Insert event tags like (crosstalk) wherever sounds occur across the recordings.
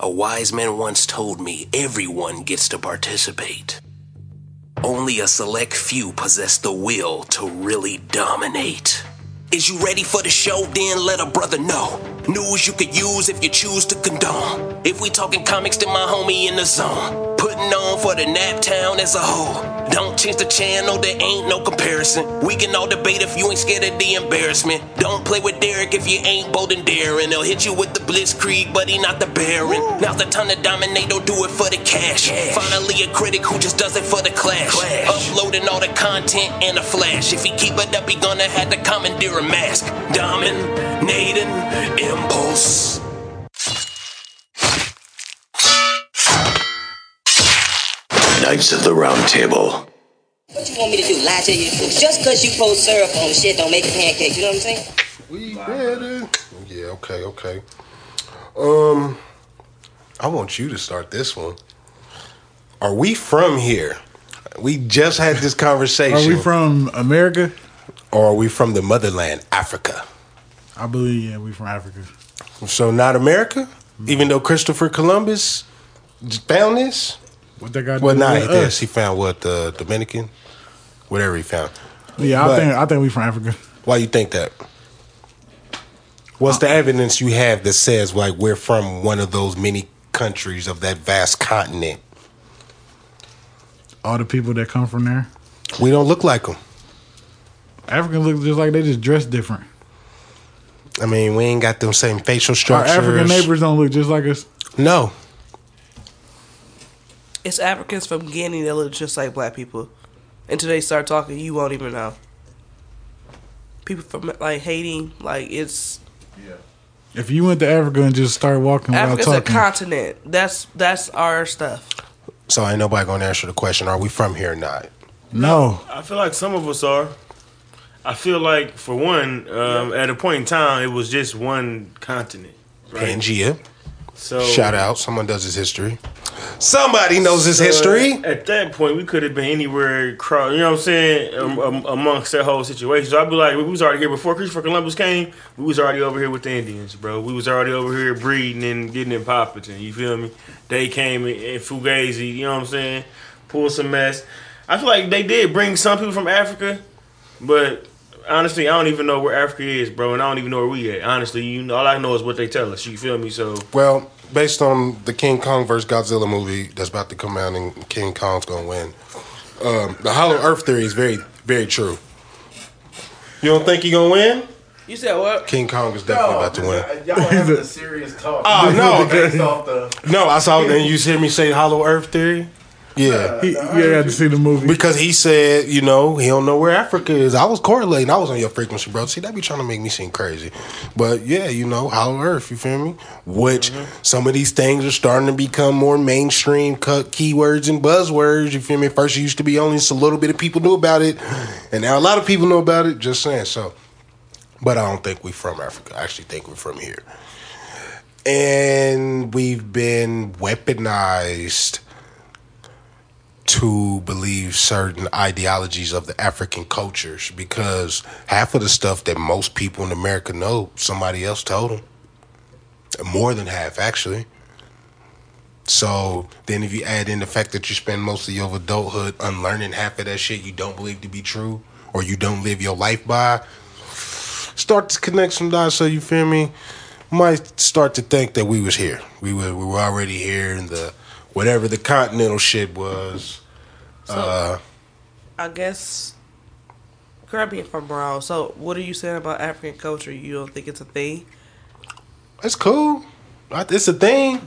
A wise man once told me everyone gets to participate. Only a select few possess the will to really dominate. Is you ready for the show? Then let a brother know. News you could use if you choose to condone. If we talking comics, then my homie in the zone. Putting on for the nap town as a whole. Don't change the channel, there ain't no comparison. We can all debate if you ain't scared of the embarrassment. Don't play with Derek if you ain't bold and daring. They'll hit you with the blitzkrieg, but he not the Baron. Now's the time to dominate, don't do it for the cash. Finally, a critic who just does it for the clash. Uploading all the content in a flash. If he keep it up, he gonna have to commandeer a mask. Dominating impulse. Knights of the Round Table. What you want me to do? Lie to you? Just because you pour syrup on shit don't make a pancake. You know what I'm saying? We better. Yeah, okay, okay. Um, I want you to start this one. Are we from here? We just had this conversation. Are we from America? or are we from the motherland, Africa? I believe yeah, we from Africa. So not America, even though Christopher Columbus found this. What they got? Well, not with this. He found what the Dominican, whatever he found. Yeah, I think I think we from Africa. Why you think that? What's the uh, evidence you have that says like we're from one of those many countries of that vast continent? All the people that come from there, We don't look like them. Africans look just like they just dress different. I mean, we ain't got them same facial structures. Our structures. African neighbors don't look just like us. No, It's Africans from Guinea that look just like black people. Until they start talking, you won't even know. People from like Haiti, like it's yeah. If you went to Africa and just started walking without talking, Africa's a continent. That's that's our stuff. so ain't nobody gonna answer the question: Are we from here or not? no, I feel like some of us are. I feel like, for one, um, at a point in time, it was just one continent. Pangea. So Shout out. Someone does his history. Somebody knows his so history. At that point, we could have been anywhere, across, you know what I'm saying, um, um, amongst that whole situation. So I'd be like, we was already here before Christopher Columbus came. We was already over here with the Indians, bro. We was already over here breeding and getting in Popperton. You feel me? They came in, in Fugazi. You know what I'm saying? Pull some mess. I feel like they did bring some people from Africa, but honestly, I don't even know where Africa is, bro, and I don't even know where we at. Honestly, you know, all I know is what they tell us. You feel me? So Well, based on the King Kong versus Godzilla movie that's about to come out and King Kong's gonna win, um, the Hollow Earth theory is very, very true. You don't think he gonna win? You said what? King Kong is definitely about to win. Y'all having a (laughs) serious talk. Oh (laughs) no, Based off the no! I saw and you hear me say Hollow Earth theory. Yeah, he, you had to see the movie. because he said, you know, he don't know where Africa is. I was correlating. I was on your frequency, bro. See, that be trying to make me seem crazy. But yeah, you know, Hollow Earth. You feel me? Which some of these things are starting to become more mainstream cut keywords and buzzwords. You feel me? First, it used to be only just a little bit of people knew about it, and now a lot of people know about it. Just saying. So, but I don't think we're from Africa. I actually think we're from here, and we've been weaponized to believe certain ideologies of the African cultures because half of the stuff that most people in America know, somebody else told them. More than half, actually. So then, if you add in the fact that you spend most of your adulthood unlearning half of that shit you don't believe to be true or you don't live your life by, start to connect some dots. So you feel me? Might start to think that we was here. We were we were already here, in the whatever the continental shit was. Uh, I guess. Correct me if I'm wrong. So, what are you saying about African culture? You don't think it's a thing? it's cool. It's a thing.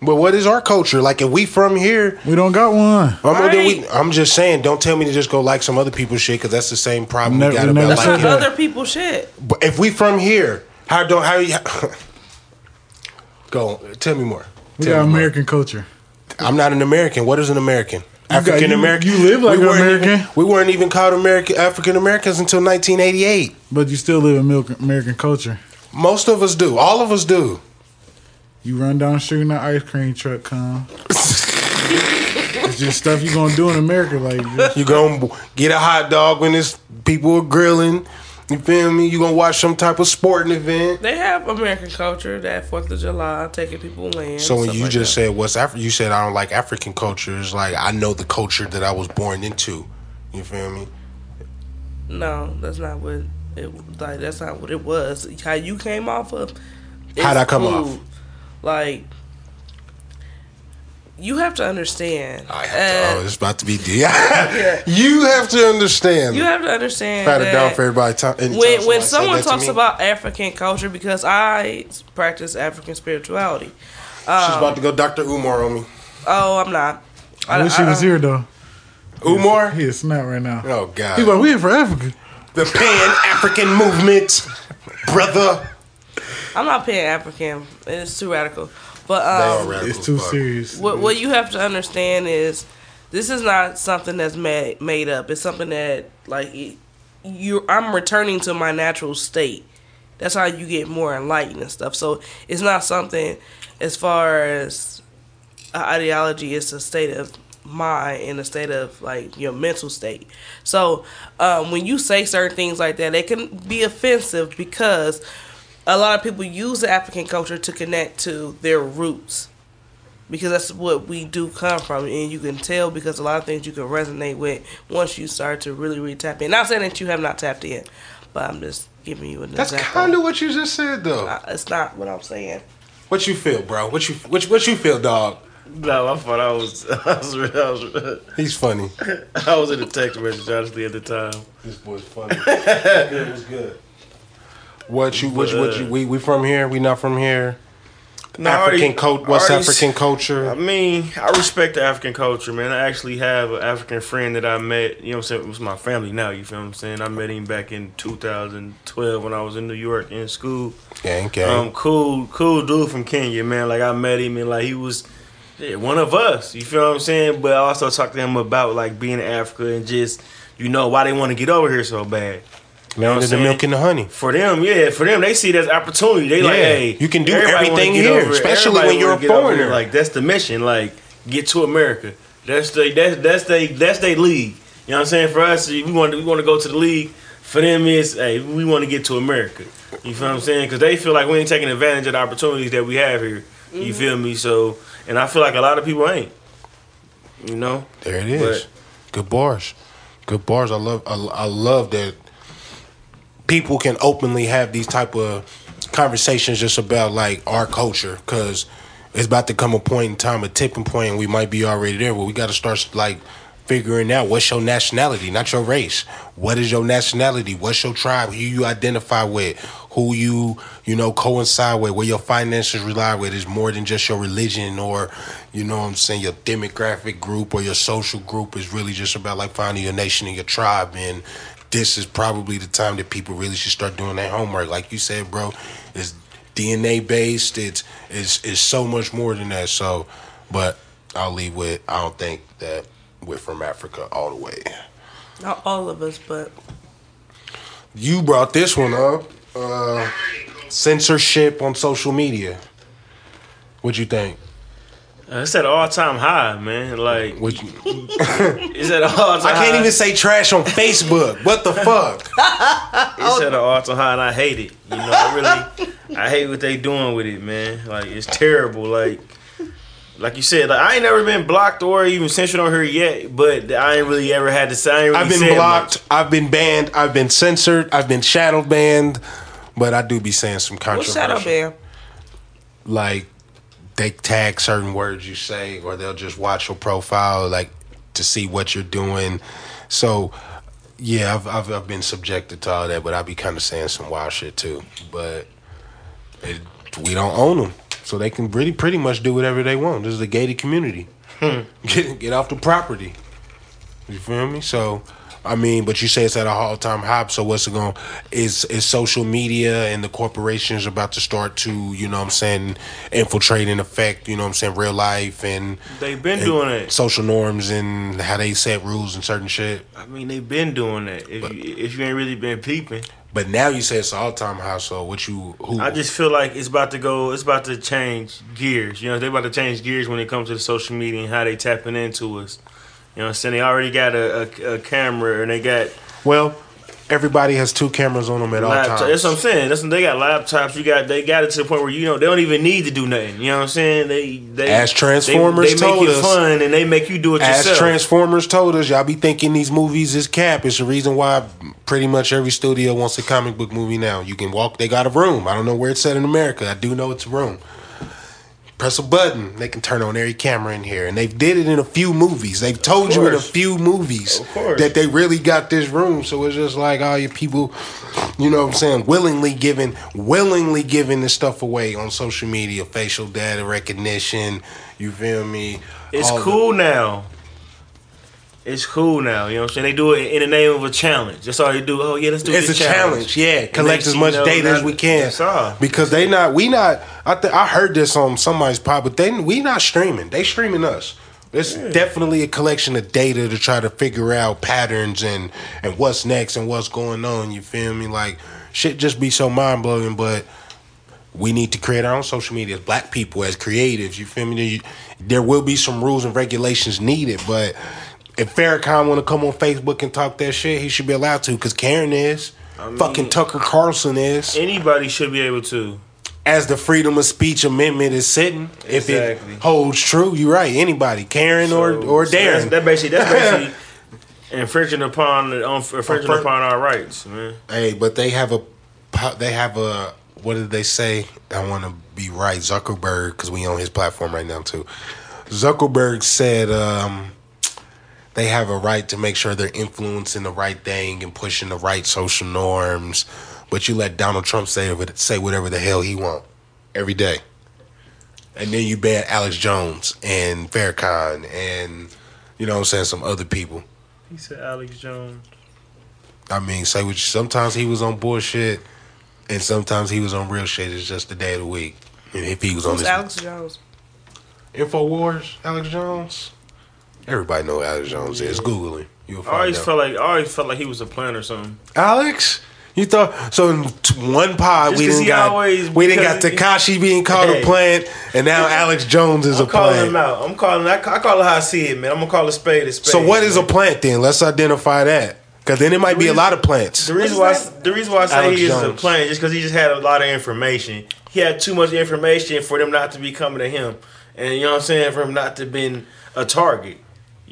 But what is our culture? Like if we from here, we don't got one. I'm, Right. we, I'm just saying. Don't tell me to just go like some other people's shit because that's the same problem Never- we got we about never like that. Other people shit. But if we from here, how don't how you (laughs) go? Tell me more. We Tell got me more. American culture. I'm not an American. What is an American? African American. you- you live like we an American. Even, we weren't even called American African Americans until 1988. But you still live in American- culture. Most of us do. All of us do. You run down and the ice cream truck come. (laughs) it's just stuff you're gonna do in America, like just- You gonna get a hot dog when it's people are grilling. You feel me? You gonna watch some type of sporting event. They have American culture, that Fourth of July, taking people land. So when you like just that. said what's Afri- you said I don't like African culture. It's like I know the culture that I was born into. You feel me? no, that's not what it like. That's not what it was. How you came off of? How'd I come off? Like you have to understand. I uh, have to. Oh, it's about to be D. (laughs) you have to understand. you have to understand Pat it down for everybody. Time, anytime when somebody when someone talks about African culture, because I practice African spirituality. she's about to go Dr. Umar on me. Oh, I'm not. I wish he was here though. Umar? He is snap right now. Oh God. He's like, we here for Africa. the Pan African movement, brother. I'm not Pan African. It's too radical. But um, It's too fuck. serious. what what you have to understand is this is not something that's made made up. It's something that like it, you I'm returning to my natural state. That's how you get more enlightened and stuff. So it's not something as far as uh, ideology. It's a state of mind and a state of like your mental state. So um, when you say certain things like that, they can be offensive because a lot of people use the African culture to connect to their roots because that's what we do come from, and you can tell because a lot of things you can resonate with once you start to really, really tap in. Not saying that you have not tapped in, but I'm just giving you an That's example. kind of what you just said, though. Uh, it's not what I'm saying. What you feel, bro? What you what, you- what you feel, dog? No, I thought I was, (laughs) I was, I was, He's funny. (laughs) I was in a text message honestly at the time. This boy's funny. (laughs) it was good. What you what you what you we we from here? We not from here. No, African culture. What's already- African culture? I mean, I respect the African culture, man. I actually have an African friend that I met, you know what I'm saying? It was my family now, you feel what I'm saying? I met him back in 2012 when I was in New York in school. Gang, gang. Um, cool, cool dude from Kenya, man. Like I met him and like he was yeah, one of us. You feel what I'm saying? But I also talked to him about like being in Africa and just you know why they want to get over here so bad. You know the milk and the honey. For them, yeah, for them, they see it as opportunity. They like, hey, you can do everything get here, over- especially everybody when you're a get over here. foreigner. Like that's the mission. Like get to America. That's the that's that's they that's they league. You know what I'm saying? For us, we want to we want to go to the league. For them, is hey, we want to get to America. You feel what I'm saying? Because they feel like we ain't taking advantage of the opportunities that we have here. You mm-hmm. feel me? So, and I feel like a lot of people ain't. You know? There it is. Good bars. Good bars. I love. I, I love that people can openly have these type of conversations just about like our culture because it's about to come a point in time, a tipping point, and we might be already there. Where we got to start like figuring out what's your nationality, not your race. What is your nationality? What's your tribe? Who you identify with? Who you you know coincide with? Where your finances rely with is more than just your religion or you know what I'm saying your demographic group or your social group is really just about like finding your nation and your tribe and this is probably the time that people really should start doing their homework. Like you said, bro, it's DNA based. It's it's it's so much more than that. So, but I'll leave with I don't think that we're from Africa all the way. Not all of us, but You brought this one up. Uh, censorship on social media. What'd you think? Uh, it's at an all time high, man. Like What you, (laughs) it's at an all time. High. I can't even say trash on Facebook. What the fuck? (laughs) It's at an all time high, and I hate it. You know, I really, I hate what they doing with it, man. Like it's terrible. Like, like you said, like I ain't never been blocked or even censored on here yet. But I ain't really ever had to say. I ain't really I've been blocked. much. I've been banned. I've been censored. I've been shadow banned. But I do be saying some what's controversial. shadow ban? like they tag certain words you say or they'll just watch your profile like to see what you're doing. So yeah i've, I've, I've been subjected to all that but i be kind of saying some wild shit too. But it, we don't own them so they can really pretty much do whatever they want. This is a gated community. Hmm. (laughs) Get, get off the property. You feel me? So I mean, but you say it's at a all time high. So what's it going? Is is social media and the corporations about to start to, you know, what I'm saying, infiltrate and affect, you know, what I'm saying, real life and They've been and doing it. social norms and how they set rules and certain shit. I mean, they've been doing that. If you, if you ain't really been peeping, But now you say it's all time high. So what you who? I just feel like it's about to go. It's about to change gears. You know, they about to change gears when it comes to the social media and how they tapping into us. You know, what I'm saying they already got a, a, a camera and they got well, Everybody has two cameras on them at all Laptop. times. That's what I'm saying. That's they got laptops. You got they got it to the point where you know they don't even need to do nothing. You know what I'm saying? They they As Transformers they, they told make it us- fun and they make you do it As yourself. As Transformers told us, y'all be thinking these movies is cap. It's the reason why pretty much every studio wants a comic book movie now. You can walk, they got a room. I don't know where it's set in America. I do know it's a room. Press a button, they can turn on every camera in here. And they've did it in a few movies. They've told you in a few movies that they really got this room. So it's just like all your people, you know what I'm saying, willingly giving, willingly giving this stuff away on social media, facial data recognition, you feel me? It's All the- cool now. It's cool now. You know what I'm saying? They do it in the name of a challenge. That's all they do. Oh yeah, let's do it. It's a this challenge, yeah. Collect as much know, data as we can, That's all. because they not we not. I th- I heard this on somebody's pod, but they we not streaming. They streaming us. It's definitely a collection of data to try to figure out patterns and and what's next and what's going on. You feel me? Like shit, just be so mind blowing, but. We need to create our own social media as black people, as creatives. You feel me? There will be some rules and regulations needed, but if Farrakhan want to come on Facebook and talk that shit, he should be allowed to. Because Karen is, fucking Tucker Carlson is. Anybody should be able to. As the freedom of speech amendment is sitting, if it holds true, you're right. Anybody, Karen or So- or so that's, Darren. that basically that's (laughs) basically infringing upon infringing Affirm- upon our rights, man. Hey, but they have a they have a what did they say? I want to be right. Zuckerberg, because we on his platform right now too. Zuckerberg said um, they have a right to make sure they're influencing the right thing and pushing the right social norms. But you let Donald Trump say say whatever the hell he want every day, and then you ban Alex Jones and Farrakhan and you know what I'm saying some other people. He said Alex Jones. I mean, say what you, sometimes he was on bullshit, and sometimes he was on real shit. It's just the day of the week. And if he was on Who's this Alex Jones? Infowars, Alex Jones. Everybody know who Alex Jones is. Google him. You'll find I always out. felt like I always felt like he was a plant or something. Alex. You thought so? In one pod, Just we 'cause didn't he got always- we didn't got because Tekashi being called Hey. a plant, and now (laughs) Alex Jones is I'm a calling plant. him out. I'm calling. I, ca- I call it how I see it, man. I'm gonna call a spade a spade. So what is a man. plant then? Let's identify that, because then it might be a reason- lot of plants. The reason why I, the reason why I say Alex he is a Jones. plan just because he just had a lot of information. He had too much information for them not to be coming to him, and you know what I'm saying for him not to been a target.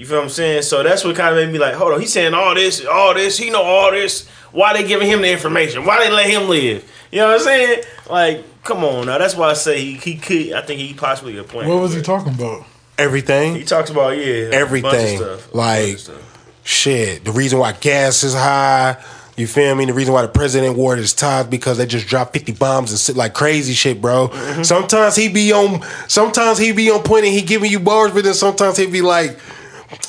You feel what I'm saying? So that's what kind of made me like, hold on. He's saying all this, all this. He know all this. Why they giving him the information? Why they let him live? You know what I'm saying? Like, come on now. That's why I say he, he could. I think he possibly a plan. What was he talking about? Everything. He talks about yeah, a bunch of Everything. stuff. Like- bunch of stuff. shit. The reason why gas is high, you feel me? The reason why the president wore his ties because they just dropped 50 bombs and sit like crazy shit, bro. Mm-hmm. Sometimes he be on sometimes he be on point and he giving you bars, but then sometimes he be like,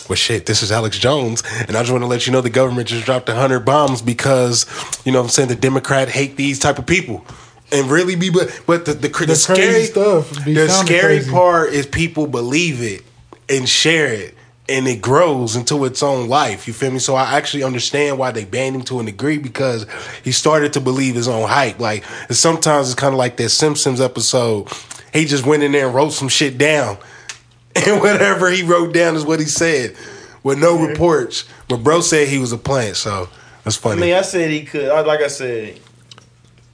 well shit, this is Alex Jones. And I just want to let you know the government just dropped hundred bombs because, you know what I'm saying, the Democrat hate these type of people. And really be but but the the, the, The scary stuff the scary crazy. part is people believe it and share it and it grows into its own life. You feel me? So I actually understand why they banned him to a degree because he started to believe his own hype. Like sometimes it's kind of like that Simpsons episode. He just went in there and wrote some shit down, (laughs) and whatever he wrote down is what he said, with no reports. But bro said he was a plant, so that's funny. I mean, I said he could. I, like I said,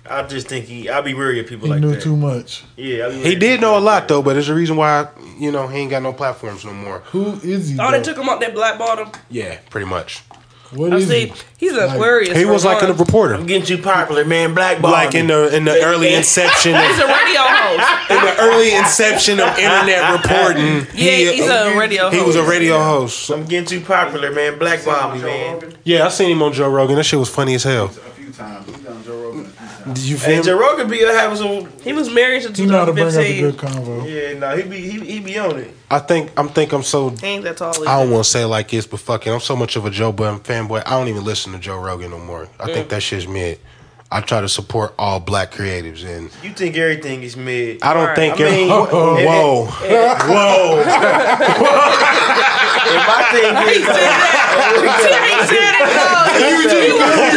I just think he. I'll be worried at people He like knew that. too much. Yeah, he did know a lot though, but there's a reason why you know he ain't got no platforms no more. Who is he? Oh, they took him out that black bottom. Yeah, pretty much. What I is see. he? He's Like, Aquarius. He was like a reporter. I'm getting too popular, man. Black ball. like in the in the early (laughs) inception of, He's a radio host. (laughs) in the early inception of internet reporting. (laughs) Yeah, he, he's a uh, radio he was a radio host. I'm getting too popular, man. Black ball me, man. Yeah, I seen him on Joe Rogan. That shit was funny as hell. A few times. He's done Joe Rogan a few times. Did you Hey, feel Joe me? Rogan be having some. He was married to He know how to bring up a 2015. good convo. Yeah, no, he be he, he be on it. I think I'm think I'm so He ain't that tall. I don't want to say like this, but fucking, I'm so much of a Joe Budden fanboy. I don't even listen to Joe Rogan no more. I think that shit's mid. I try to support all black creatives, and You think everything is mid? I don't Right. think. I mean, (laughs) whoa, (laughs) whoa, whoa! And my thing is, He said it though.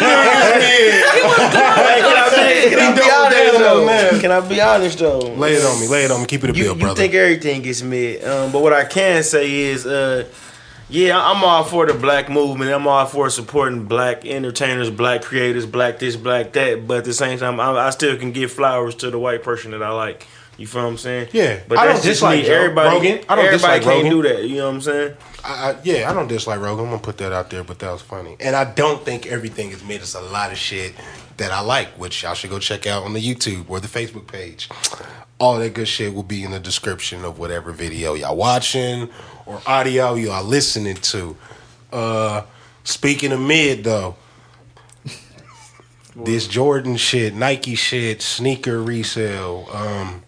Hey, can I be, can I be doubled honest down though? Can I be honest though? Lay it on me. Lay it on me. Keep it a you, bill, you brother. think everything gets mid, um, but what I can say is, uh, Yeah, I'm all for the black movement. I'm all for supporting black entertainers, black creators, black this, black that. But at the same time, I, I still can give flowers to the white person that I like. You feel what I'm saying? Yeah. But I that's don't just dislike me. Joe Everybody, Rogan. I don't everybody can't Rogan. do that. You know what I'm saying? I, I, yeah, I don't dislike Rogan. I'm gonna put that out there, but that was funny. And I don't think everything has made us a lot of shit that I like, which y'all should go check out on the YouTube or the Facebook page. All that good shit will be in the description of whatever video y'all watching or audio y'all listening to. Uh speaking of mid though. (laughs) This Jordan shit, Nike shit, sneaker resale. Um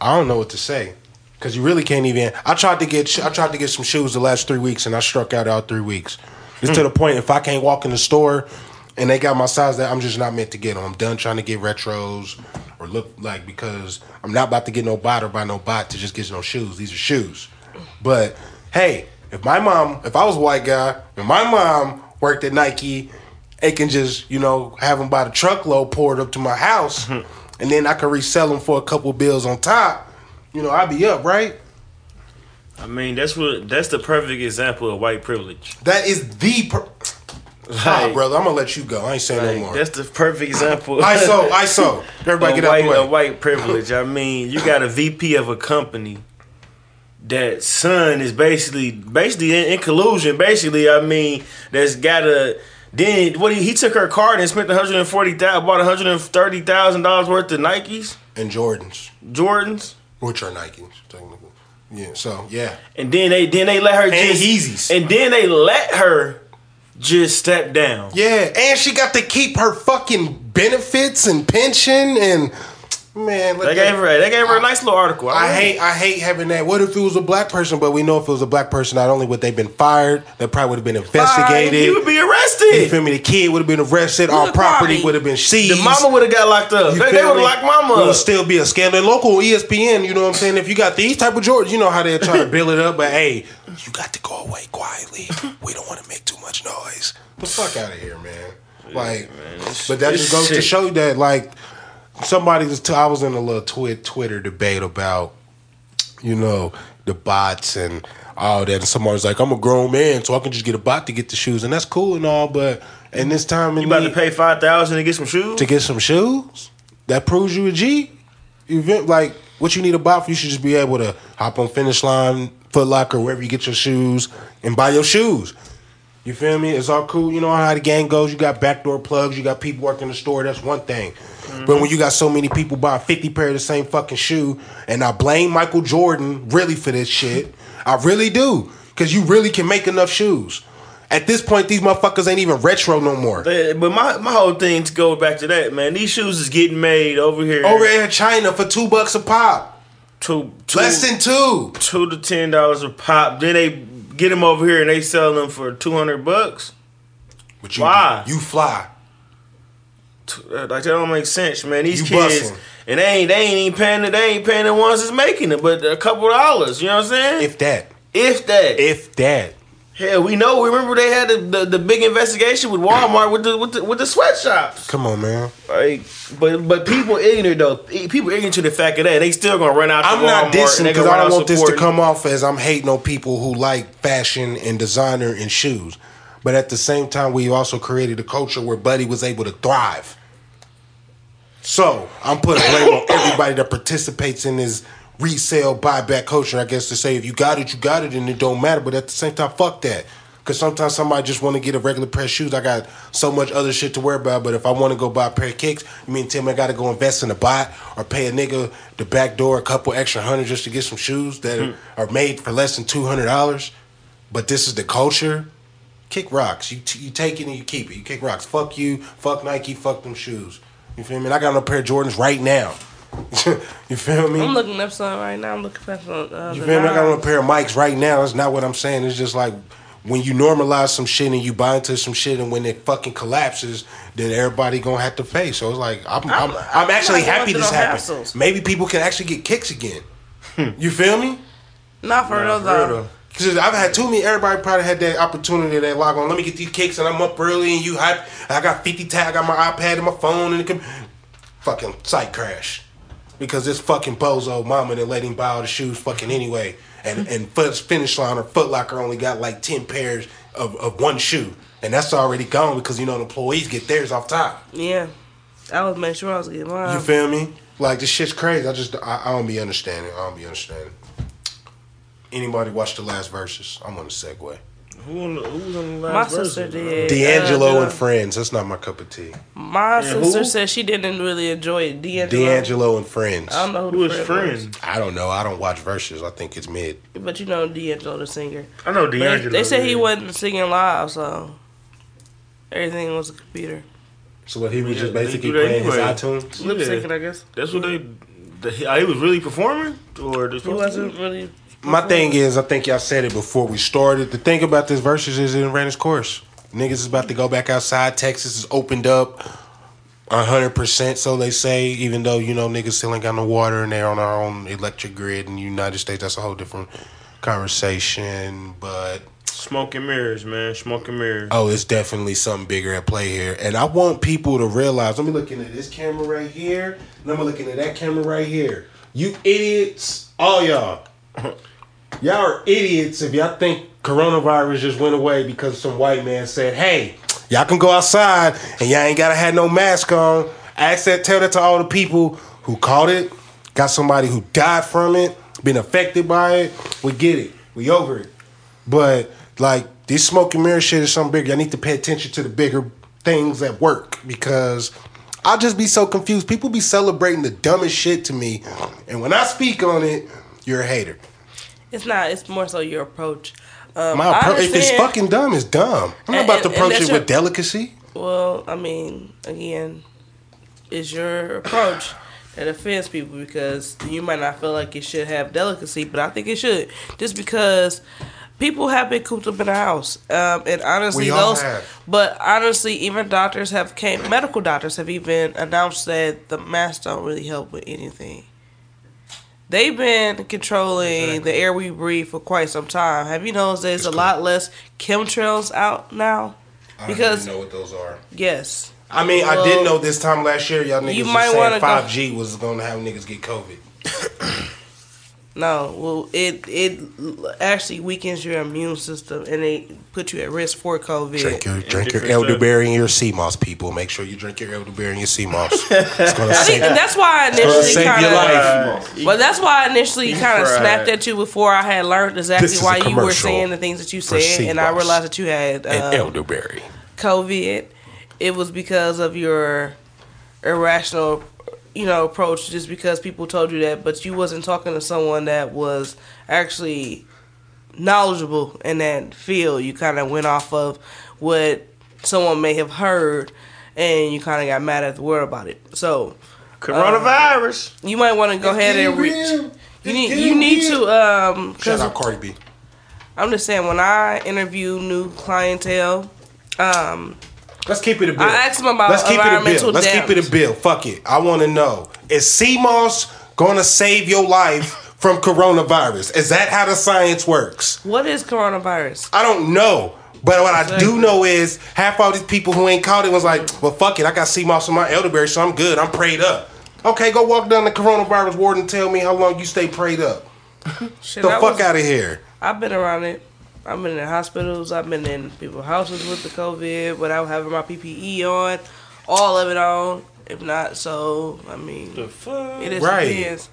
I don't know what to say because you really can't even. I tried to get I tried to get some shoes the last three weeks and I struck out all three weeks. It's to the point if I can't walk in the store and they got my size that I'm just not meant to get them. I'm done trying to get retros or look like because I'm not about to get no bot or buy no bot to just get no shoes. These are shoes. But hey, if my mom, if I was a white guy, and my mom worked at Nike, it can just you know have them buy the truckload poured up to my house, mm-hmm. and then I could resell them for a couple bills on top. You know, I'd be up, right? I mean, that's what that's the perfect example of white privilege. That is the. Per- ah, brother, I'm gonna let you go. I ain't saying Like, no more. That's the perfect example. ISO, (laughs) ISO. Everybody of get out the way. white privilege. I mean, you got a VP of a company that son is basically basically in, in collusion. Basically, I mean, that's got a then what he, he took her card and spent one hundred and forty thousand, bought one hundred and thirty thousand dollars worth of Nikes, And Jordans, Jordans, which are Nikes, technically. Yeah. So yeah. and then they then they let her And just Yeezys. and then they let her just step down. Yeah, and she got to keep her fucking benefits and pension and man. let They that- gave her they gave her a nice little article. I read it. hate I hate having that. What if it was a black person? But we know if it was a black person, not only would they been fired, they probably would have been investigated. He would be arrested. You arrested. feel me? The kid would have been arrested. Our property would have been seized. The mama would have got locked up. You They, feel would have me? locked mama It up. would still be a scandal. And local ESPN, you know what I'm saying? If you got these type of George, you know how they try to build it up. But hey, you got to go away quietly. We don't want to make too much noise. The fuck out of here, man. Like, man but that just goes to show that like somebody was. T- I was in a little twi- Twitter debate about you know the bots and all that. And somebody was like, "I'm a grown man, so I can just get a bot to get the shoes," and that's cool and all. But in this time, You about to pay five thousand to get some shoes? to get some shoes. That proves you a G. Event like what you need a bot for, you should just be able to hop on finish line, Foot Locker, wherever you get your shoes, and buy your shoes. You feel me? It's all cool. You know how the gang goes. You got backdoor plugs. You got people working the store. That's one thing. Mm-hmm. But when you got so many people buying fifty pair of the same fucking shoe, and I blame Michael Jordan really for this shit. I really do, because you really can make enough shoes. At this point, these motherfuckers ain't even retro no more. But but my, my whole thing to go back to that, man. These shoes is getting made over here. Over in China for two bucks a pop. two, two Less than two. two to ten dollars a pop. Then they get them over here and they sell them for two hundred bucks. But you, Why? You fly. Uh, Like that don't make sense, man. These You kids and they ain't they ain't even paying the, they ain't paying the ones that's making it, but a couple dollars. You know what I'm saying? If that. if that. If that. Hell, we know. Remember they had the, the, the big investigation with Walmart with the with the with the sweatshops. Come on, man. Like, but but people ignorant though. People ignorant to the fact of that. They still gonna run out. I'm Walmart not dissing because I don't want this to come off as I'm hating on people who like fashion and designer and shoes. But at the same time, we also created a culture where Buddy was able to thrive. So I'm putting blame on everybody that participates in this resale buyback culture. I guess to say if you got it, you got it, and it don't matter. But at the same time, fuck that. Because sometimes somebody just want to get a regular pair of shoes. I got so much other shit to worry about. But if I want to go buy a pair of kicks, me and Tim, I got to go invest in a bot or pay a nigga the back door a couple extra hundred just to get some shoes that hmm. are made for less than two hundred dollars. But this is the culture. Kick rocks. You t- you take it and you keep it. You kick rocks. Fuck you. Fuck Nike. Fuck them shoes. You feel me? And I got no pair of Jordans right now. (laughs) you feel me? I'm looking up some right now. I'm looking for some. Uh, You the feel me? I got on a pair of mics right now. That's not what I'm saying. It's just like when you normalize some shit and you buy into some shit, and when it fucking collapses, then everybody gonna have to pay. So it's like I'm I'm, I'm, I'm actually not happy this happened. hassles. Maybe people can actually get kicks again. you feel me? Not for Nah, for real though. Because I've had too many. Everybody probably had that opportunity. They log on. Let me get these kicks, and I'm up early, and you hype. I got 50 tag. I got my iPad and my phone, and it can fucking site crash. because this fucking bozo mama that let him buy all the shoes fucking anyway. And and Foot Finish Line or Foot Locker only got like ten pairs of, of one shoe, and that's already gone because you know the employees get theirs off top. Yeah, I was making sure I was getting mine. You feel me? Like this shit's crazy. I just I, I don't be understanding. I don't be understanding. Anybody watch the last Verzuz? I'm on a segue. Who, on the, who was on the My last sister verse, bro? did. D'Angelo uh, and Friends. That's not my cup of tea. My And sister who? said she didn't really enjoy it. D'Angelo. D'Angelo and Friends. I don't know who, Who the friend was. friends? I don't know. I don't watch Verzuz. I think it's mid. But you know D'Angelo, the singer. I know But they, D'Angelo. they said he wasn't singing live, so everything was a computer. So what he was Yeah, just basically do that playing his anyway. iTunes. Lip Yeah. syncing, I guess. That's what they. The, he, he was really performing, or just He wasn't really. My thing is, I think y'all said it before we started. The thing about this Verzuz is it ran its course. Niggas is about to go back outside. Texas is opened up hundred percent, so they say. Even though you know niggas still ain't got no water and they're on our own electric grid in the United States, that's a whole different conversation. But smoke and mirrors, man. Smoke and mirrors. oh, it's definitely something bigger at play here. And I want people to realize. Let me looking at this camera right here, and I'm looking at that camera right here. You idiots, all y'all. (laughs) Y'all are idiots if y'all think coronavirus just went away because some white man said, "Hey, y'all can go outside and y'all ain't gotta have no mask on." Ask that, tell that to all the people who caught it, got somebody who died from it, been affected by it. We get it, we over it. But like this smoke and mirror shit is something bigger. I need to pay attention to the bigger things at work because I'll just be so confused. People be celebrating the dumbest shit to me, and when I speak on it, you're a hater. It's not. It's more so your approach. Um, My I appro- if it's fucking dumb, it's dumb. I'm not about to approach it your- with delicacy. Well, I mean, again, it's your approach that offends people because you might not feel like it should have delicacy, but I think it should. Just because people have been cooped up in the house, um, and honestly, those. have. But honestly, even doctors have came. Medical doctors have even announced that the masks don't really help with anything. They've been controlling the air we breathe for quite some time. Have you noticed there's a lot less chemtrails out now? Because know what those are. yes, I mean, I Well, did know this time last year, y'all niggas you was might saying wanna go- 5G was going to have niggas get COVID. (laughs) No, well, it it actually weakens your immune system and it puts you at risk for COVID. Drink your drink your elderberry and your sea moss, people. Make sure you drink your elderberry and your sea moss. (laughs) It's gonna I save, and that's why I initially save kind your of. life. Well, that's why I initially kind of snapped at you before I had learned exactly This is a why you were saying the things that you said, and I realized that you had and uh, elderberry. COVID. It was because of your irrational, you know, approach. Just because people told you that, but you wasn't talking to someone that was actually knowledgeable in that field. You kind of went off of what someone may have heard, and you kind of got mad at the world about it. So Coronavirus. you might want to go ahead and reach. You need you need to um Shout because out Cardi B. I'm just saying when I interview new clientele, um Let's keep it a bill. I asked him about Let's keep it a bill. Let's keep it a bill. Fuck it. I want to know: Is sea moss gonna save your life from coronavirus? Is that how the science works? what is coronavirus? I don't know. But what I do know is half all these people who ain't caught it was like, well, fuck it. I got sea moss in my elderberry, so I'm good. I'm prayed up. Okay, go walk down the coronavirus ward and tell me how long you stay prayed up. (laughs) Shit, The fuck was- out of here. I've been around it. I've been in hospitals. I've been in people's houses with the COVID without having my PPE on, all of it on. If not, so I mean, The fuck? it is Right. depends.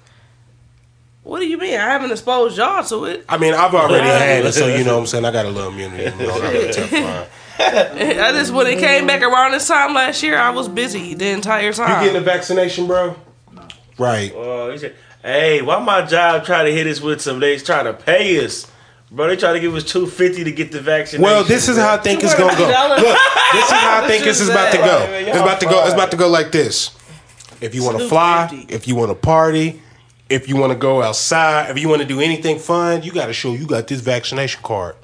What do you mean? I haven't exposed y'all to it. I mean, I've already had it, so you know what I'm (laughs) saying? I got a little immunity. You know, I got a tough (laughs) line. I just when it came back around this time last year, I was busy the entire time. You time. getting a vaccination, bro? Right. Oh, he said, "Hey, why my job try to hit us with some? They try to pay us, bro. They try to give us two fifty to get the vaccination. Well, this is how I think it's gonna go. Look, this is how I think this is about to go. It's about to go. It's about to go like this. If you want to fly, if you want to party, if you want to go outside, if you want to do anything fun, you got to show you got this vaccination card.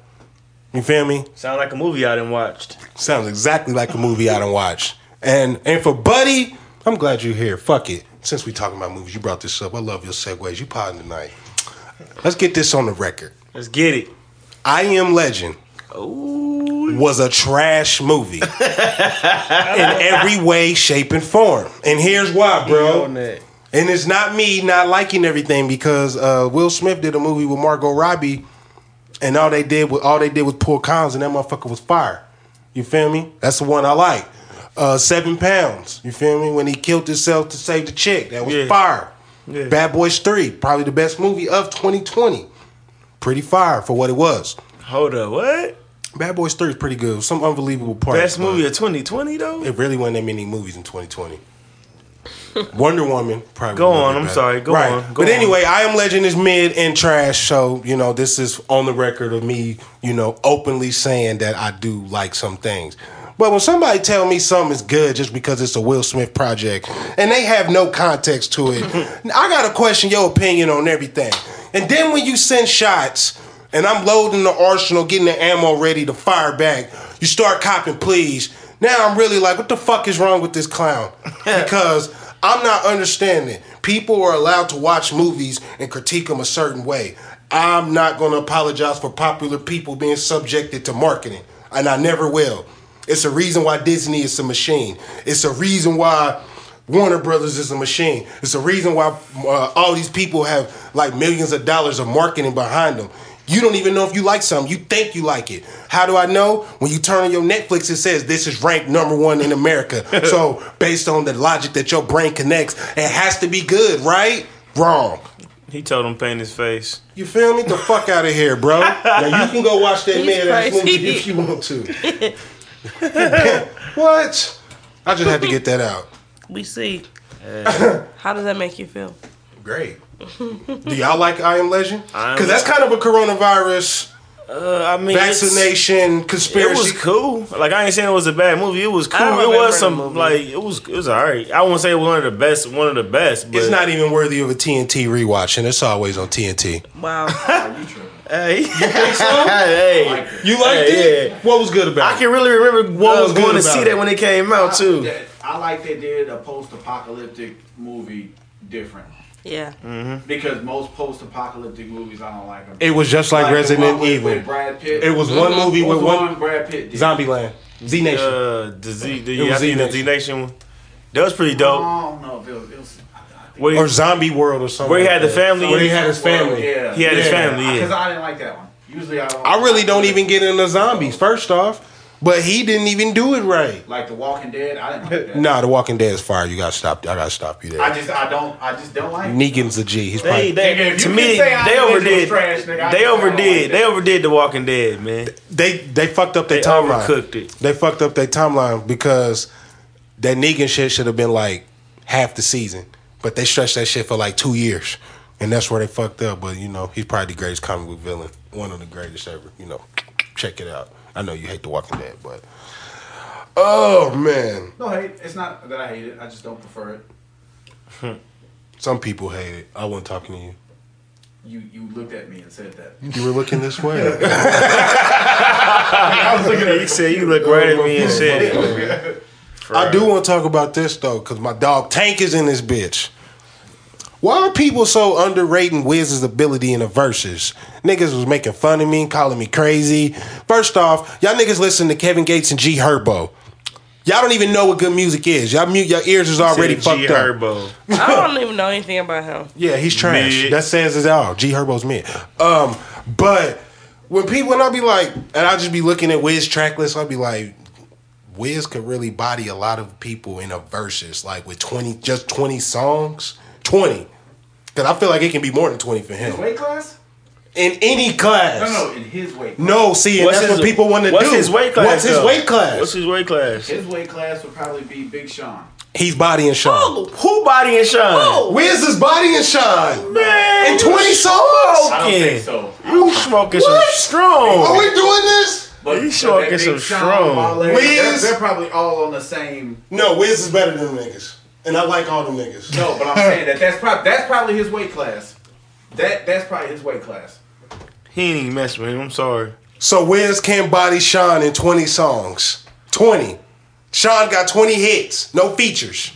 You feel me? Sound like a movie I didn't watched. Sounds exactly like a movie I didn't watch. And and for Buddy, I'm glad you're here. Fuck it. Since we talking about movies, you brought this up. I love your segues. You potting tonight. Let's get this on the record. Let's get it. I Am Legend was a trash movie (laughs) in every way, shape, and form. And here's why, bro. And it's not me not liking everything because uh, Will Smith did a movie with Margot Robbie, and all they did was all they did was pull cons, and that motherfucker was fire. You feel me? That's the one I like. Uh, Seven Pounds. You feel me? When he killed himself to save the chick, that was Yeah. fire. Yeah. Bad Boys Three, probably the best movie of 2020. Pretty fire for what it was. Hold up, what? Bad Boys Three is pretty good. Some unbelievable parts. Best movie of 2020 though? it really wasn't that many movies in 2020. Wonder Woman, probably. Go on, I'm better. sorry, go right. on, go but on. anyway, I Am Legend is mid and trash, so you know this is on the record of me, you know, openly saying that I do like some things. But when somebody tell me something is good just because it's a Will Smith project and they have no context to it, (laughs) I gotta question your opinion on everything. And then when you send shots and I'm loading the arsenal, getting the ammo ready to fire back, you start copping please. Now I'm really like, what the fuck is wrong with this clown? (laughs) Because I'm not understanding. People are allowed to watch movies and critique them a certain way. I'm not going to apologize for popular people being subjected to marketing, and I never will. It's a reason why Disney is a machine. It's a reason why Warner Brothers is a machine. It's the reason why uh, all these people have like millions of dollars of marketing behind them. You don't even know if you like something. You think you like it. How do I know? When you turn on your Netflix, it says this is ranked number one in America. (laughs) so based on the logic that your brain connects, it has to be good, right? Wrong. He told him paint his face. You feel me? The fuck out of here, bro. (laughs) Now you can go watch that man ass movie if you want to. (laughs) what? I just had to get that out. We see. How does that make you feel? Great. (laughs) Do y'all like I Am Legend? Because that's kind of a coronavirus Uh, I mean, it's- vaccination It conspiracy. was cool. Like I ain't saying it was a bad movie. It was cool. It was the some like it was it was alright. I won't say it was one of the best. One of the best. But it's not even worthy of a TNT rewatch, and it's always on TNT. Wow. (laughs) Oh, you tripping. Hey, (laughs) hey, You liked Hey, it? What was good about I it? I can really remember What uh, was good going to see it? that when it came out too. I, I like they did a post-apocalyptic movie different Yeah. because most post-apocalyptic movies I don't like them. It was just like, the Resident one Evil. with Brad Pitt. It was one movie with was the one Brad Pitt did. Zombieland, Z Nation. Uh, the Z, the, It was yeah, I think the Z-Nation. One. That was pretty I dope. don't know if it was. It was Where he, or Zombie World or something. where he like had the family. Where he had his family. Yeah. He had his family. Because Yeah. I didn't like that one. Usually I don't. I really don't even get into zombies. First off, but he didn't even do it right. like The Walking Dead. I didn't like that. (laughs) Nah, The Walking Dead is fire. You gotta stop. I gotta stop you there. I just I don't I just don't like. it. Negan's a G. He's They, probably, they, Nigga, if to you me, can say I they Am Legend was overdid. trash, nigga, I they don't like overdid. that. They overdid The Walking Dead, man. they they fucked up their They timeline. overcooked it. They fucked up their timeline because that Negan shit should have been like half the season, but they stretched that shit for like two years, and that's where they fucked up. But you know, he's probably the greatest comic book villain, one of the greatest ever. You know, check it out. I know you hate The Walking Dead, but oh man, No hate. It's not that I hate it. I just don't prefer it. (laughs) some people hate it. I wasn't talking to you. You you looked at me and said that. (laughs) You were looking this way. (laughs) I was looking at You said you look right at me and said it. I do want to talk about this though, because my dog Tank is in this bitch. Why are people so underrating Wiz's ability in the Verzuz? Niggas was making fun of me, calling me crazy. First off, y'all niggas listen to Kevin Gates and G Herbo. Y'all don't even know what good music is. Y'all mute your ears is already Said fucked G up. I don't even know anything about him. Yeah, he's trash. Mid. That says it all. G Herbo's mid. Um, but when people and I'll be like, and I'll just be looking at Wiz track list, I'll be like, Wiz could really body a lot of people in a Verzuz, like with twenty, just twenty songs, twenty. Because I feel like it can be more than twenty for his him weight class. in any class. No, no, in his weight. Class. No, see, and What's that's his- what people want to do. What's his weight class? What's his though? weight class? What's his weight class? His weight class would probably be Big Sean. He's body bodying Sean. Oh, who body and Sean? Wiz is bodying Sean. Man, In twenty songs. I don't think so. You smoking some strong. Are we doing this? But He's but smoking that some strong. Wale, Wiz. They're, they're probably all on the same. No, Wiz is better than them niggas. And I like all them niggas. No, but I'm saying that that's probably that's probably his weight class. That that's probably his weight class. He ain't even mess with him. I'm sorry. So Wiz can't body Sean in 20 songs. 20. Sean got 20 hits, no features.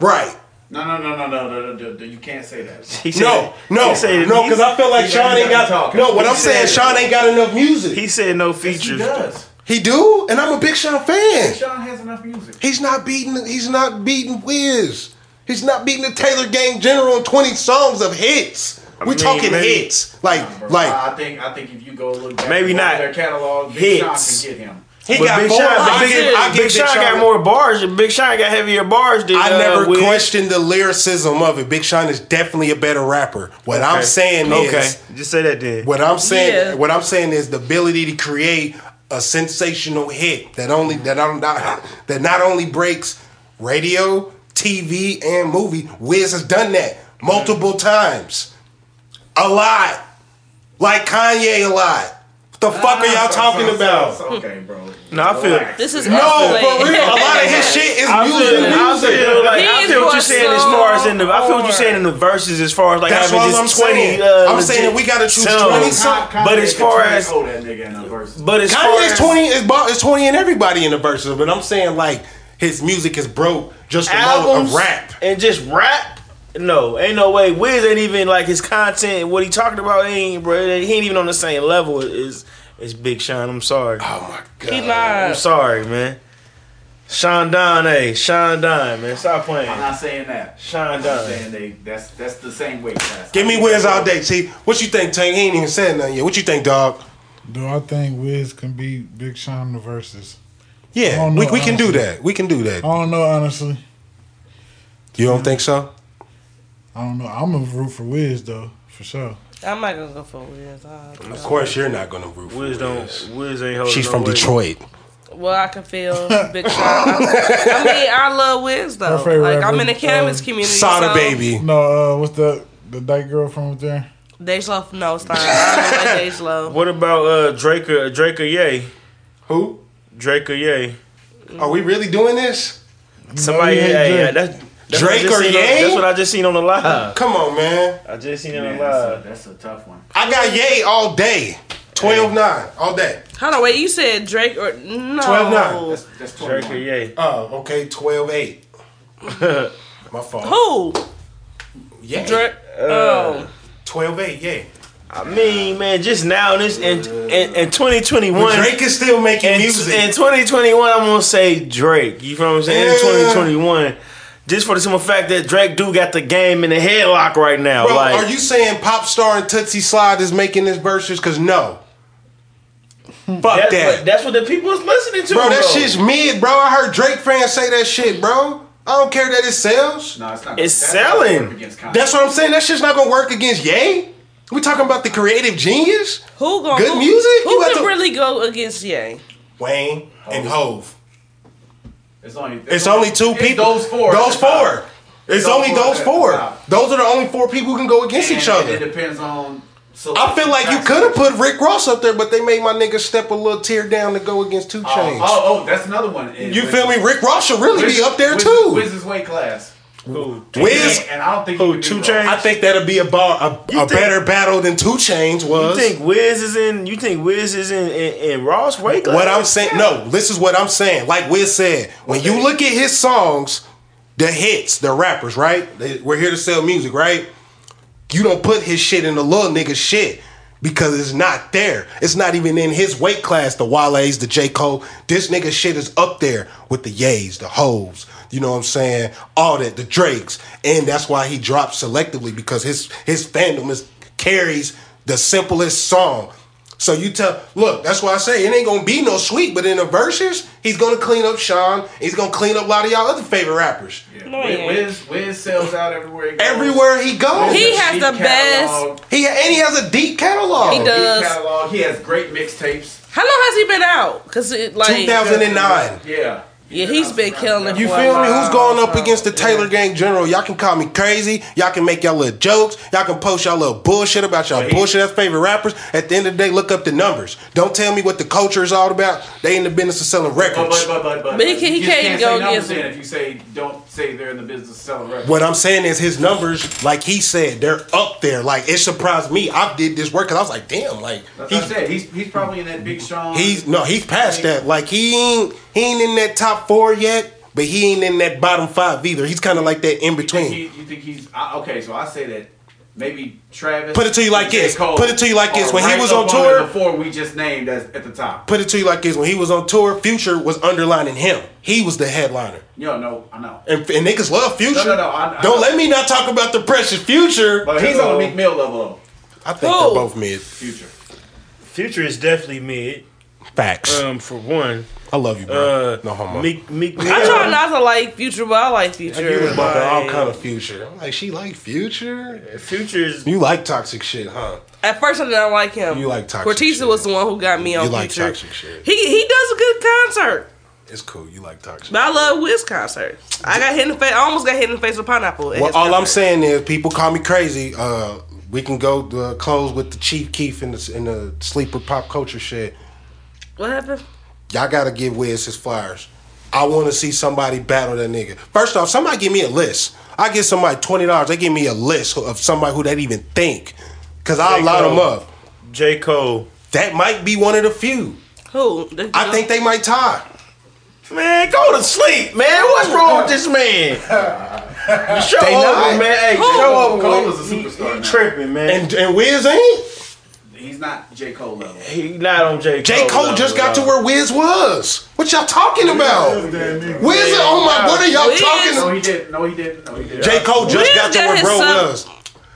Right. No, no, no, no, no, no, no, no, You can't say that. He said, No, no, he said, no, because I feel like Sean ain't got. talking. No, what He I'm saying, Sean ain't got enough music. he said no Yes, he features. does. He do, and I'm a big Sean fan. Big Sean has enough music. He's not beating. He's not beating Wiz. He's not beating the Taylor Gang General in 20 songs of hits. We mean, talking maybe- hits. Like, Bro, like I think I think if you go look back Maybe at not their catalog, Big Sean hits. can get him. he But got Big. Sean, I but Big, give- I give Big Sean got more bars. Big Sean got heavier bars than I uh, never Wiz. questioned the lyricism of it. Big Sean is definitely a better rapper. What I'm saying okay, is, just say that then. what I'm saying, Yeah. what I'm saying is the ability to create a sensational hit that only that not that not only breaks radio, TV, and movie. Wiz has done that multiple times, a lot, like Kanye a lot. What the fuck are y'all talking about? okay, bro. No, I feel- Relax. This is No, escalating. for real. A lot of his shit is I music. feel, I music. feel like I These feel what you're saying as far as in the I feel what you're saying in the verses as far as like That's having all just I'm 20 saying. uh, I'm saying that we gotta choose 20 something. But as far totally as- hold that nigga in a verse. But as far as twenty is twenty in everybody in the verses, but I'm saying like his music is broke just alone albums of rap. and just rap. No, ain't no way. Wiz ain't even like his content. What he talking about ain't, bro. He ain't even on the same level as as Big Sean. I'm sorry. Oh my god! He I'm sorry, man. Sean Don, hey, Sean Don, man, stop playing. I'm not saying that. Sean I'm Don. saying they that's that's the same weight class. Give me Wiz all day. See what you think, Tank? He ain't even said nothing yet. What you think, dog? Do I think Wiz can beat Big Sean in the verses? Yeah, don't we, know, we can do that. We can do that. I don't know honestly. You don't think so? I don't know. I'm gonna root for Wiz though, for sure. I'm not gonna go for Wiz. I- Of course, you're not gonna root for Wiz Wiz. don't. Wiz ain't holding. She's no from weight. Detroit. Well, I can feel (laughs) Big Sean. I, I mean, I love Wiz though. Her favorite Like I'm in the cannabis uh, community. Sada so baby. No, uh, what's the the dyke girl from up there? Dej Loaf, no, stop. I don't like Dej Loaf. (laughs) What about uh Drake? Or, Drake or Ye? Who? Drake or Ye? Are we really doing this? Somebody, you hate hey, yeah, Drake. that's, that's Drake just or seen on- Ye? That's what I just seen on the live. Uh, Come on, man. I just seen it Man, on that's, a, live. that's a tough one. I got Ye all day. 12-9 all day. Hold on, wait. You said Drake or no? 12-9. That's that's Drake or Ye? Oh, okay, 12-8. (laughs) My fault. Who? Yeah. Drake. Uh, oh, 12-8, yeah. I mean, man, just now this in in, in 2021. Drake is still making in, music. in 2021, I'm gonna say Drake. You feel what I'm saying? Yeah. In 2021, just for the simple fact that Drake do got the game in the headlock right now. Bro, like, are you saying Pop Star and Toosie Slide is making this verses? Cause no. Fuck that's, that. what, that's what the people is listening to, bro, that bro. shit's mid, bro. I heard Drake fans say that shit, bro. I don't care that it sells. No, it's not. It's that's selling. work against Kanye. That's what I'm saying. That shit's not gonna work against Ye. We talking about the creative genius? who going? Good who, music? Who You got could to- really go against Ye? Wayne and Hov. It's only It's only two people. Those four. Those at the top. four. It's Those only four those four. Those are the only four people who can go against And each other. it depends on. So I feel like you could have put Rick Ross up there, but they made my nigga step a little tear down to go against Two oh, Chainz. oh, oh, that's another one. you feel me? Rick Ross should really be up there too. Wiz's weight class. Who? Wiz, And, and I don't think Who, you Two Ross. Chainz? I think that'll be a bar, a, a think- better battle than Two Chainz You was. think Wiz is in? You think Wiz is in in, in Ross weight class? What I'm saying, no, this is what I'm saying. Like Wiz said, when you look at his songs, the hits, the rappers, right? They, we're here to sell music, right? You don't put his shit in the little nigga shit because it's not there. It's not even in his weight class. The Wale's, the J Cole. This nigga shit is up there with the Yays, the Hoes. You know what I'm saying? All that, the Drakes, and that's why he drops selectively because his his fandom is carries the simplest song. So you tell, look, that's why I say it ain't gonna be no sweet, but in the verses, he's gonna clean up Sean. He's gonna clean up a lot of y'all other favorite rappers. Yeah. No, he. Wiz, Wiz sells out everywhere. He goes. Everywhere he goes, He has deep the best- he and he has a deep catalog. He deep does. catalog. He has great mixtapes. How long has he been out? Cause it like 2009. Yeah. Yeah, he's been killing it You feel me? Who's going up against the Taylor Gang General? Y'all can call me crazy. Y'all can make y'all little jokes. Y'all can post y'all little bullshit about y'all bullshit ass favorite rappers. At the end of the day, look up the numbers. Don't tell me what the culture is all about. They in the business of selling records. but but but but, But he can- he you just can't say go against then if you say don't say they're in the business of selling records. What I'm saying is his numbers, like he said, they're up there. Like it surprised me. I did this work because I was like, damn, like That's he's I said. He's he's probably in that Big Sean. he's no, he's past that. Like he ain't he ain't in that top four yet, but he ain't in that bottom five either. He's kind of like that in You think, between. he, you think he's I, okay? So I say that maybe Travis. Put it to you like this. Cole Put it to you like this. are When he was on tour- before we just named as at the top. Put it to you like this: when he was on tour, Future was underlining him. He was the headliner, Yo, don't. I know. and, and niggas love Future. No, no, no, I- I Don't know. let me not talk about the precious Future. But he's on the Meek Mill level though. I think Who? they're both mid. Future. Future is definitely mid. Facts. Um, for one, I love you, bro. uh, no homo. Meek Meek I try not to like Future, but I like Future. you was bumping all kind of Future. I'm like, she like Future. Future is You like toxic shit, huh? At first, I didn't like him. You like toxic Cortisa shit. was the one who got me on You like Future. toxic shit. He he does a good concert, It's cool. You like toxic. but I love Wiz concert. I got hit in the face. I almost got hit in the face with pineapple. Well, his all I'm saying is, people call me crazy. Uh, we can go uh, close with the Chief Keef in the in the sleeper pop culture shit. What happened? Y'all gotta give Wiz his flowers. I want to see somebody battle that nigga. First off, somebody give me a list. I give somebody twenty dollars. They give me a list of somebody who they even think, cause I'll J. line them up. J Cole. That might be one of the few. Who? The- I think they might tie. Man, go to sleep, man. What's wrong with this man? (laughs) show They over, man. Hey, show over. Cole with- is a superstar He now. tripping, man. And and Wiz ain't. He's not J Cole level. he not on J Cole. J Cole level, just got to where Wiz was. What y'all talking about? That nigga. Wiz, oh my, what are y'all Wiz- talking No, he didn't. No, he didn't. No, he didn't. J Cole just Wiz got to where bro himself- was.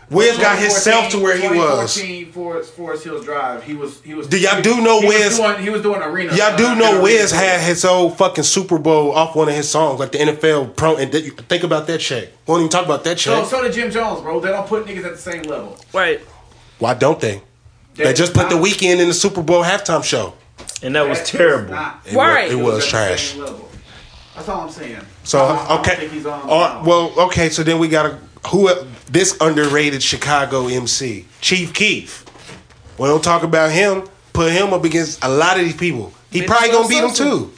Wiz got himself to where he was. 2014 Forest, Forest Hills Drive. He was. He was. Do y'all he- do know he Wiz- Was doing, he was doing arena. Y'all uh, do know Wiz tour. had his old fucking Super Bowl off one of his songs, like the NFL pro. And th- think about that check. We won't even talk about that So, check. so did Jim Jones, bro. They don't put niggas at the same level. Right. Why don't they? They just put the Weeknd in the Super Bowl halftime show. and that was terrible. not- It Right. Was, it It was trash. That's all I'm saying. So I don't- I don't okay, think he's on- Uh, well, okay. So then we got a who this underrated Chicago MC Chief Keef. We don't talk about him. Put him up against a lot of these people. He Bitch, probably gonna beat them too.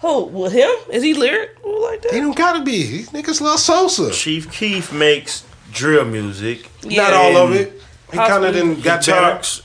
Who? With him? Is he lyrical like He that? don't gotta be. These niggas love Sosa. Chief Keef makes drill music. Not all of it. He kind of Possibly. didn't He got better. talks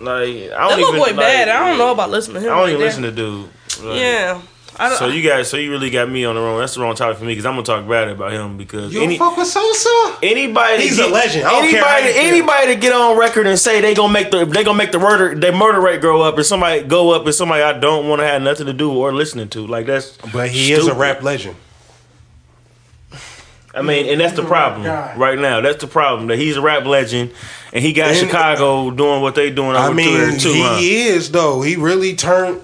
like I don't little even boy like, bad. I don't know about listening to him. I don't like even that. listen to dude. Like, Yeah. I don't, So you guys, so you really got me on the wrong. That's the wrong topic for me because I'm gonna talk bad about him because You any fuck with Sosa? anybody He's get- a legend. I don't care anybody you anybody to get on record and say they gonna make the they gonna make the murder their murder rate go up and somebody go up and somebody I don't want to have nothing to do or listening to like that's But he is a rap legend. I mean, and that's the problem rap right now. That's the problem that he's a rap legend and he got And- Chicago doing what they doing. I mean, too, he huh? is though. He really turned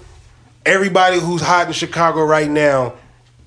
everybody who's hot in Chicago right now.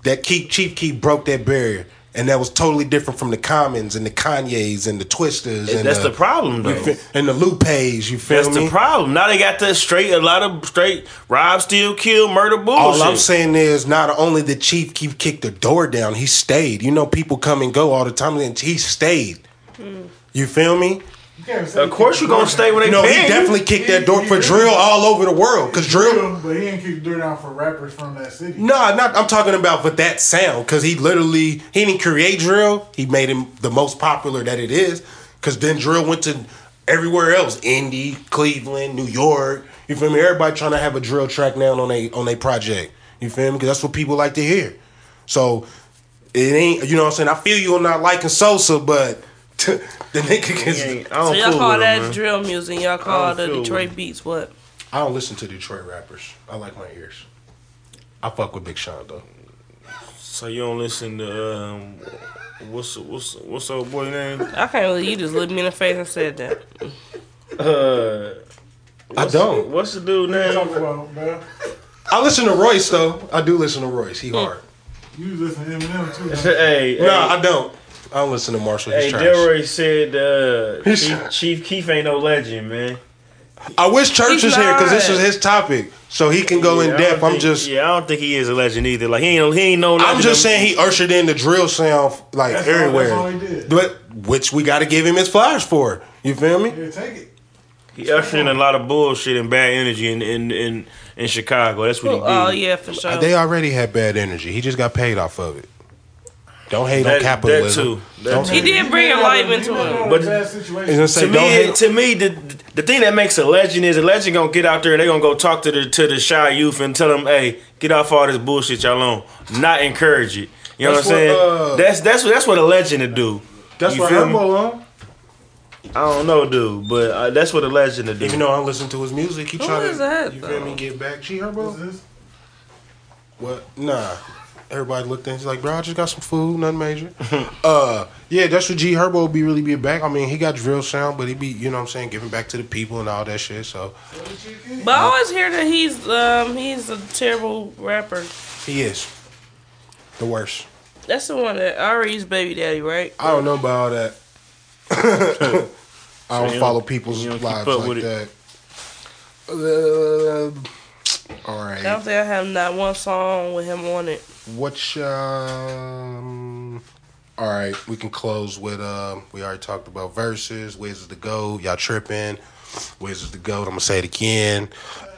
That keep Chief Keef broke that barrier, and that was totally different from the Commons and the Kanyes and the Twistas. And That's the problem, though. you fe- and the Lupes. You feel me? That's me? the problem. Now they got the straight, a lot of straight rob, steal, kill, murder bullshit. All I'm saying is, not only the Chief Keef kick the door down, he stayed. You know, people come and go all the time, and he stayed. Hmm. You feel me? You can't say Of course you gonna stay when they No, he paying you. definitely kicked that door for He- he- drill all over the world. Cause drill, but he ain't kick the door down for rappers from that city. Nah, not I'm talking about for that sound because he literally he didn't create drill. He made him the most popular that it is. Because then drill went to everywhere else, Indy, Cleveland, New York. You feel me? Everybody trying to have a drill track now on a on a project. You feel me? Because that's what people like to hear. So it ain't you know what I'm saying. I feel you on not liking Sosa, but the nigga gets. I So don't y'all fool call with that man. drill music. Y'all call don't the Detroit with beats what? I don't listen to Detroit rappers. I like my ears. I fuck with Big Sean though. So you don't listen to um, what's what's what's old boy name? I can't believe you just looked me in the face and said that. Uh, I don't. what's the dude name? about. I listen to Royce though. I do listen to Royce. He hard. You listen to Eminem too. huh? (laughs) hey, No, hey, I don't. I don't listen to Marshall. He's hey, trash. Delroy said uh, Chief, Chief Keef ain't no legend, man. I wish Church He's was here because this is his topic, so he can go Yeah, in depth. don't I'm think- just, yeah, I don't think he is a legend either. Like he ain't he ain't no. Legend I'm just saying he ushered in the drill sound like That's all- everywhere. that's all he did. But which we got to give him his flowers for. You feel me? Yeah, take it. he ushered in a lot of bullshit and bad energy in in in, in Chicago. That's what he did. Oh yeah, for sure. They already had bad energy. He just got paid off of it. Don't hate That- on capitalism. that too. That Don't too. he did bring a life into it. But- But bad situation. gonna say, me, hate. to me, the the thing that makes a legend is a legend gonna get out there and they gonna go talk to the to the shy youth and tell them, hey, get off all this bullshit y'all on, not encourage it. You know That's what I'm saying? what, uh, that's that's what that's what a legend to do. That's you what feel me? Herbo. I don't know, dude, but uh, that's what a legend to do. Even though I don't listen to his music, he Who try to is that, you feel me get back. G Herbo. What's? What? Nah. Everybody looked in. He's like, bro, I just got some food, nothing major. (laughs) uh, yeah, that's what G Herbo would be really be back. I mean, he got drill sound, but he be, you know what I'm saying, giving back to the people and all that shit. So But I always hear that he's um he's a terrible rapper. he is the worst. That's the one that Ari's baby daddy, right? I don't know about all that. (laughs) I don't you follow don't- people's don't lives like that. Uh, all I don't think I have not one song with him on it. What um all right, we can close with uh we already talked about verses, Wizards the Go, y'all tripping, Wizards the Go, I'm gonna say it again.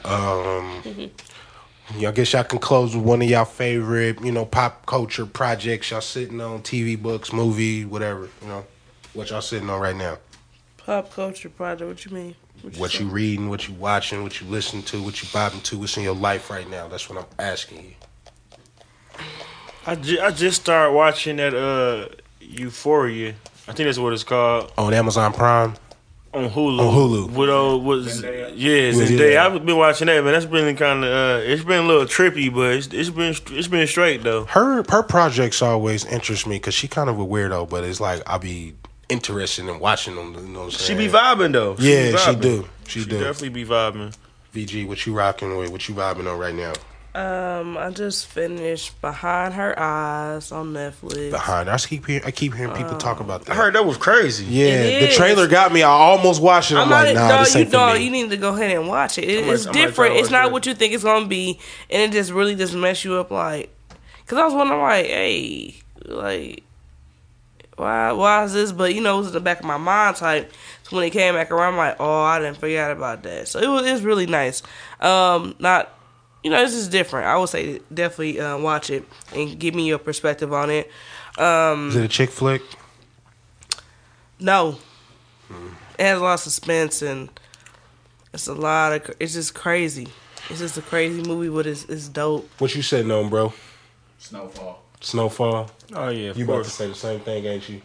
Um (laughs) I guess y'all can close with one of y'all favorite, you know, pop culture projects y'all sitting on, TV books, movie, whatever, you know. What y'all sitting on right now? Pop culture project. What you mean? What say? you reading, what you watching, what you listening to, what you vibing to, what's in your life right now. That's what I'm asking you. I, ju- I just started watching that uh Euphoria. I think that's what it's called On Amazon Prime. on Hulu. On Hulu. With uh, was yeah, Yeah, Zendaya. I've been watching that, man. That's been kind of uh, it's been a little trippy, but it's, it's been it's been straight though. her her projects always interest me because she kind of a weirdo, but it's like I'll be interested in watching them. You know what I'm She saying? be vibing though. She Yeah, be she vibing. do. She do. definitely be vibing. VG, what you rocking with? What you vibing on right now? Um, I just finished Behind Her Eyes on Netflix. Behind, I keep hearing, I keep hearing people talk about that. I heard that was crazy. yeah, It the is. trailer got me. I almost watched it. I'm, I'm like, not. nah, no, this you ain't don't. me. You need to go ahead and watch it. it it's I might try different. It's not that. what you think it's gonna be, and it just really just mess you up. Like, cause I was wondering, like, hey, like, why, why is this? But you know, it was in the back of my mind type. So when it came back around, I'm like, oh, I didn't forget about that. So it was, it's really nice. Um, not, you know, this is different. I would say definitely uh, watch it and give me your perspective on it. Um, Is it a chick flick? no. It has a lot of suspense and it's a lot of. It's just crazy. It's just a crazy movie, but it's it's dope. What you sitting on, bro? Snowfall. Snowfall. Oh yeah, of You about to say the same thing, ain't you?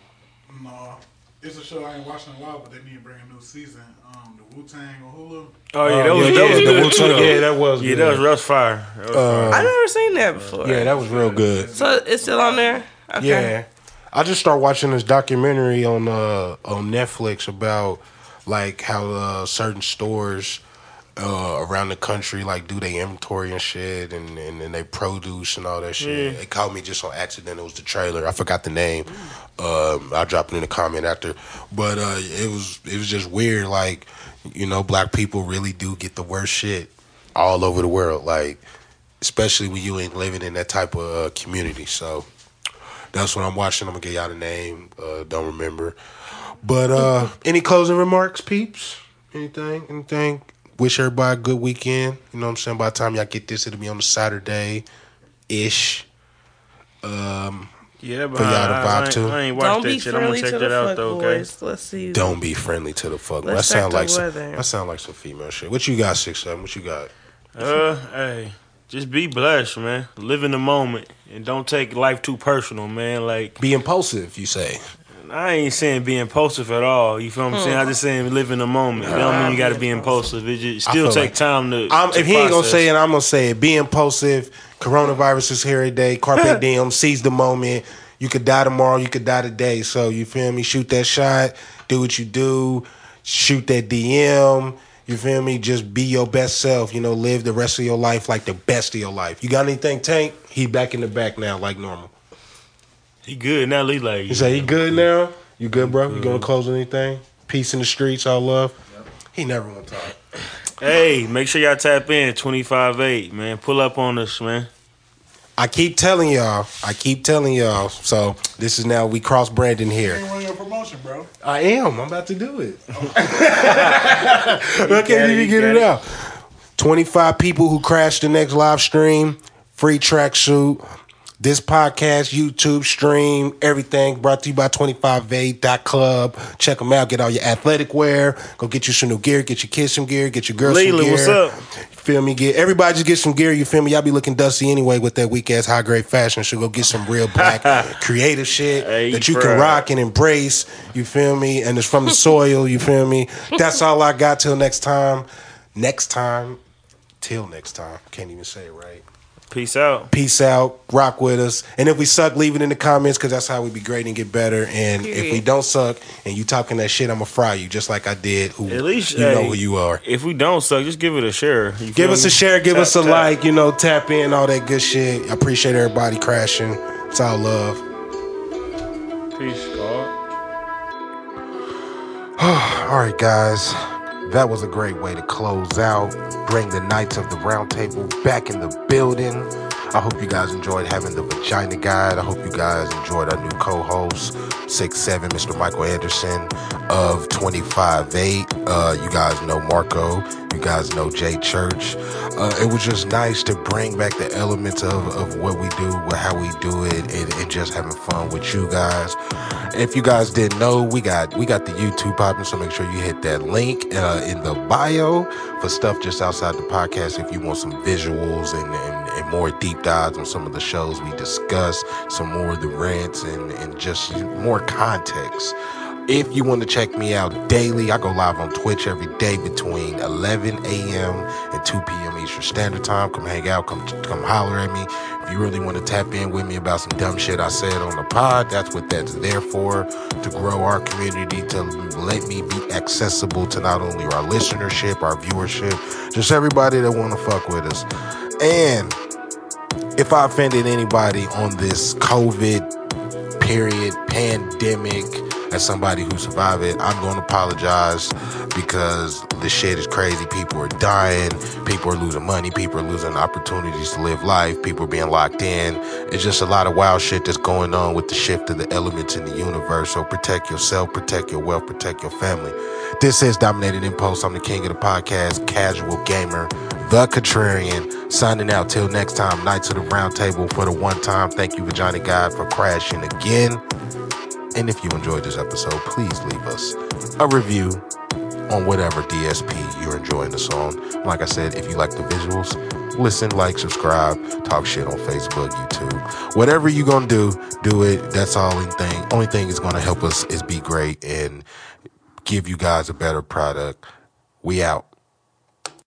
No, it's a show I ain't watching a lot, but they need to bring a new season. Um, the Wu Tang on Hulu. Oh yeah, that was, yeah, that was the Wu-Tang- yeah, that was Yeah, good. that was rough fire. That was fire. I never seen that before. Yeah, that was real good. so it's still on there. Okay. Yeah, I just started watching this documentary on uh on Netflix about like how uh, certain stores uh around the country like do they inventory and shit and and, and they produce and all that shit. It called me just on accident. It was the trailer. I forgot the name. Um, I'll drop it in the comment after. But uh, it was it was just weird. Like you know, black people really do get the worst shit all over the world. Like especially when you ain't living in that type of uh, community. So that's what I'm watching. I'm gonna get y'all the name. Uh, don't remember. But uh, any closing remarks, peeps? Anything? Anything? Wish everybody a good weekend. You know what I'm saying? By the time y'all get this, it'll be on the Saturday ish. Um, Yeah, but For y'all to I- I ain't- to. I ain't watched Don't that be shit. I'm gonna friendly check to the that out fuck though. Okay. boys. Let's see. don't be friendly to the fuck. Let's that check sound the like some, that sound like some female shit. What you got, six seven? What you got? Uh, hey, just be blessed, man. Live in the moment and don't take life too personal, man. Like Be impulsive. You say. I ain't saying be impulsive at all. You feel what I'm saying? I hmm. just saying live in the moment. It don't mean you got to be impulsive. It just I still feel take like- time to. I'm, to if he ain't gonna process. say it, I'm gonna say it. Be impulsive. Coronavirus is here today. Carpe diem. Seize the moment. You could die tomorrow. You could die today. So you feel me? Shoot that shot. Do what you do. Shoot that DM. You feel me? Just be your best self. You know, live the rest of your life like the best of your life. You got anything, Tank? He back in the back now, like normal. He good now. He like You say he good now? You good, bro? You gonna close anything? Peace in the streets, all love. He never want to talk. Hey, make sure y'all tap in 25 8, man. Pull up on us, man. I keep telling y'all. I keep telling y'all. So this is now we cross Brandon here. You ain't run your promotion, bro. I am. I'm about to do it. Oh. (laughs) I can't got you get it it. out. 25 people who crashed the next live stream, free tracksuit, this podcast, YouTube stream, everything brought to you by 25A.club. Check them out. Get all your athletic wear. Go get you some new gear. Get your kids some gear. Get your girls some gear. what's up? Feel me? Get everybody just get some gear. You feel me? Y'all be looking dusty anyway with that weak ass high grade fashion. Should go get some real black (laughs) creative shit Hey, that you bruh. can rock and embrace. You feel me? And it's from the soil. You feel me? That's all I got. Till next time. Next time. Till next time. Can't even say it right. Peace out. Peace out. Rock with us. And if we suck, leave it in the comments because that's how we be great and get better. And if we don't suck and you talking that shit, I'm gonna fry you just like I did. Who At least you know who you are. If we don't suck, just give it a share. You Give us me? a share, give Tap, us a tap. like, you know, tap in, all that good shit. I appreciate everybody crashing. It's all love. Peace, God. (sighs) All right, guys. That was a great way to close out. Bring the Knights of the Round Table back in the building. I hope you guys enjoyed having the Vagina Guide. I hope you guys enjoyed our new co-host, six seven, Mr. Michael Anderson of 25-8. Uh, you guys know Marco. You guys know Jay Church. Uh, it was just nice to bring back the elements of, of what we do, how we do it, and, and just having fun with you guys. If you guys didn't know, we got we got the YouTube popping, so make sure you hit that link uh, in the bio for stuff just outside the podcast. If you want some visuals and, and, and more deep dives on some of the shows we discuss, some more of the rants and, and just more context. If you want to check me out daily, I go live on Twitch every day between 11 a.m. and 2 p.m. Eastern Standard Time. Come hang out, come come holler at me. If you really want to tap in with me about some dumb shit I said on the pod, that's what that's there for to grow our community, to let me be accessible to not only our listenership, our viewership, just everybody that want to fuck with us. And if I offended anybody on this COVID period, pandemic, as somebody who survived it, I'm going to apologize because the shit is crazy. People are dying. People are losing money. People are losing opportunities to live life. People are being locked in. It's just a lot of wild shit that's going on with the shift of the elements in the universe. So protect yourself, protect your wealth, protect your family. This is Dominated Impulse. I'm the king of the podcast, Casual Gamer, the Contrarian. Signing out till next time. Knights of the Round Table for the one time. Thank you, Vagina God, for crashing again. And if you enjoyed this episode, please leave us a review on whatever DSP you're enjoying this on. Like I said, if you like the visuals, listen, like, subscribe, talk shit on Facebook, YouTube. Whatever you're gonna do, do it. That's all only thing. Only thing is gonna help us is be great and give you guys a better product. We out.